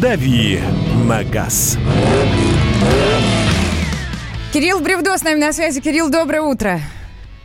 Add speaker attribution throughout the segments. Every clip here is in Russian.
Speaker 1: Дави на газ.
Speaker 2: Кирилл Бревдо с нами на связи. Кирилл, доброе утро.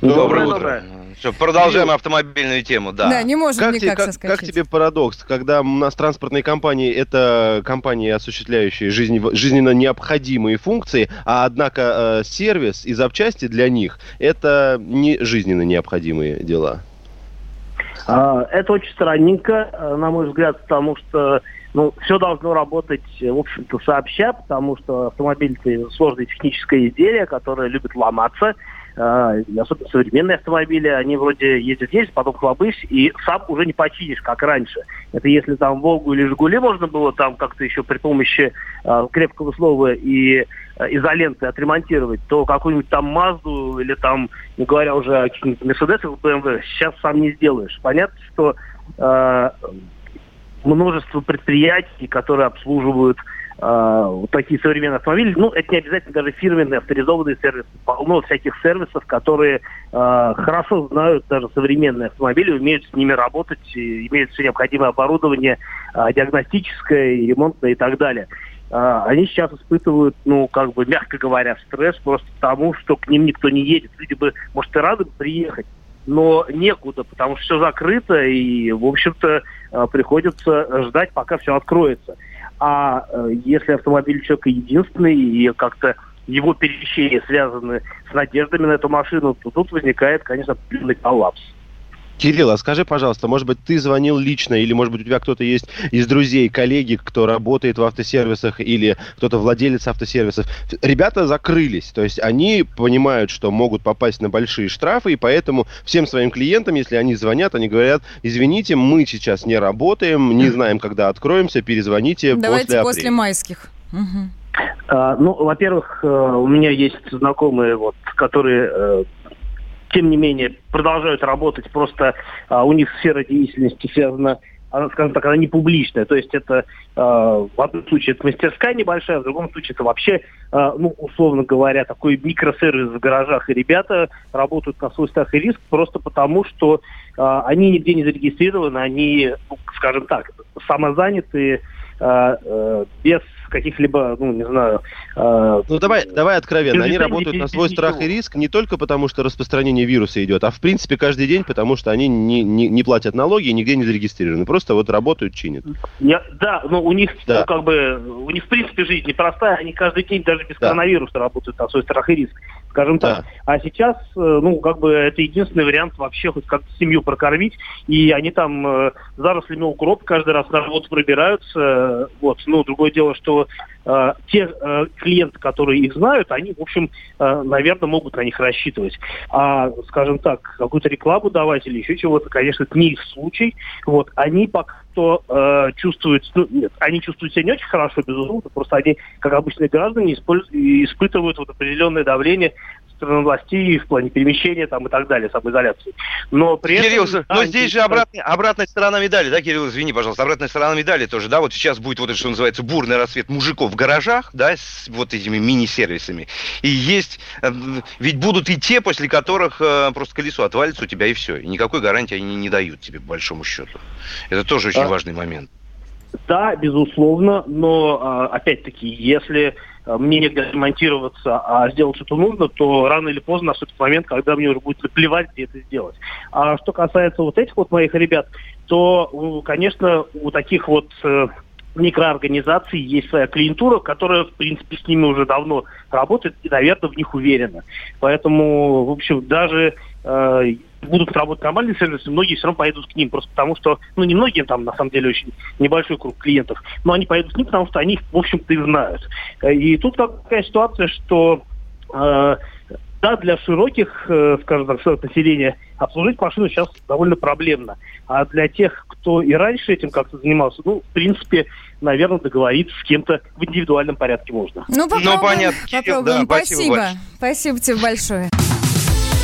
Speaker 3: Доброе, утро. Все, продолжаем
Speaker 4: Кирилл.
Speaker 3: автомобильную тему, да.
Speaker 2: Да, не можем
Speaker 4: Как, тебе,
Speaker 2: никак
Speaker 4: как,
Speaker 2: соскочить.
Speaker 4: как тебе парадокс, когда у нас транспортные компании это компании, осуществляющие жизни- жизненно необходимые функции, а однако э, сервис и запчасти для них это не жизненно необходимые дела?
Speaker 5: А, Это очень странненько, э, на мой взгляд, потому что ну, все должно работать, э, в общем-то, сообща, потому что автомобиль – это сложное техническое изделие, которое любит ломаться. А, и Особенно современные автомобили, они вроде ездят-ездят, потом хлобысь, и сам уже не починишь, как раньше. Это если там «Волгу» или «Жигули» можно было там как-то еще при помощи а, крепкого слова и а, изоленты отремонтировать, то какую-нибудь там «Мазду» или там, не говоря уже о каких-нибудь «Мерседесах», «БМВ», сейчас сам не сделаешь. Понятно, что а, множество предприятий, которые обслуживают а, вот такие современные автомобили. Ну, это не обязательно даже фирменные авторизованные сервисы. Полно всяких сервисов, которые а, хорошо знают даже современные автомобили, умеют с ними работать, имеют все необходимое оборудование а, диагностическое, ремонтное и так далее. А, они сейчас испытывают, ну, как бы, мягко говоря, стресс просто потому, что к ним никто не едет. Люди бы, может, и рады приехать, но некуда, потому что все закрыто, и, в общем-то, э, приходится ждать, пока все откроется. А э, если автомобиль у человека единственный, и как-то его перемещения связаны с надеждами на эту машину, то тут возникает, конечно, определенный коллапс.
Speaker 4: Кирилл, а скажи, пожалуйста, может быть, ты звонил лично, или, может быть, у тебя кто-то есть из друзей, коллеги, кто работает в автосервисах, или кто-то владелец автосервисов. Ребята закрылись, то есть они понимают, что могут попасть на большие штрафы, и поэтому всем своим клиентам, если они звонят, они говорят, извините, мы сейчас не работаем, не знаем, когда откроемся, перезвоните
Speaker 2: Давайте
Speaker 4: после
Speaker 2: после,
Speaker 4: апреля.
Speaker 2: майских. Мгм.
Speaker 5: А, ну, во-первых, э, у меня есть знакомые, вот, которые, э, тем не менее, продолжают работать, просто а, у них сфера деятельности связана, она, скажем так, она не публичная. То есть это э, в одном случае это мастерская небольшая, в другом случае это вообще, э, ну, условно говоря, такой микросервис в гаражах. И ребята работают на свой страх и риск просто потому, что э, они нигде не зарегистрированы, они, ну, скажем так, самозанятые, без каких-либо, ну, не знаю... э,
Speaker 4: Ну давай, давай откровенно. Они работают на свой страх и риск не только потому, что распространение вируса идет, а в принципе каждый день, потому что они не, не, не платят налоги и нигде не зарегистрированы. Просто вот работают, чинят.
Speaker 5: Я- да, но у них,
Speaker 4: Да.
Speaker 5: ну, как бы, у них в принципе жизнь непростая, они каждый день даже без
Speaker 4: Да.
Speaker 5: коронавируса работают на свой страх и риск, скажем так.
Speaker 4: Да.
Speaker 5: А сейчас, э, ну, как бы, это единственный вариант вообще хоть как-то семью прокормить, и они там э, зарослями укроп каждый раз на работу пробираются, э, вот, ну, другое дело, что э, те э, клиенты, которые их знают, они, в общем, э, наверное, могут на них рассчитывать. А, скажем так, какую-то рекламу давать или еще чего-то, конечно, это не их случай. Вот, они пока что э, чувствуют, ну, нет, они чувствуют себя не очень хорошо, безусловно, просто они, как обычные граждане, использ- испытывают вот определенное давление стороны властей в плане перемещения там, и так далее, самоизоляции. Но при
Speaker 3: Кирилл,
Speaker 5: этом...
Speaker 3: но
Speaker 5: да,
Speaker 3: здесь же обратная, обратная сторона медали, да, Кирилл, извини, пожалуйста, обратная сторона медали тоже, да, вот сейчас будет вот это, что называется, бурный рассвет мужиков в гаражах, да, с вот этими мини-сервисами, и есть, э, ведь будут и те, после которых э, просто колесо отвалится у тебя и все, и никакой гарантии они не дают тебе, по большому счету. Это тоже очень
Speaker 5: А.
Speaker 3: важный момент.
Speaker 5: Да, безусловно, но а, опять-таки, если а, мне негде ремонтироваться, а сделать что-то нужно, то рано или поздно наступит момент, когда мне уже будет наплевать, где это сделать. А что касается вот этих вот моих ребят, то, конечно, у таких вот э, микроорганизаций есть своя клиентура, которая, в принципе, с ними уже давно работает и, наверное, в них уверена. Поэтому, в общем, даже э, будут работать нормальные сервисы, многие все равно поедут к ним, просто потому что, ну, не многие там, на самом деле, очень небольшой круг клиентов, но они поедут к ним, потому что они их, в общем-то, и знают. И тут такая ситуация, что э, да, для широких, э, скажем так, слоев населения обслужить машину сейчас довольно проблемно. А для тех, кто и раньше этим как-то занимался, ну, в принципе, наверное, договориться с кем-то в индивидуальном порядке можно.
Speaker 2: Ну, попробуем.
Speaker 3: понятно, Кирилл,
Speaker 2: попробуем.
Speaker 3: да, спасибо
Speaker 2: спасибо. Спасибо тебе большое.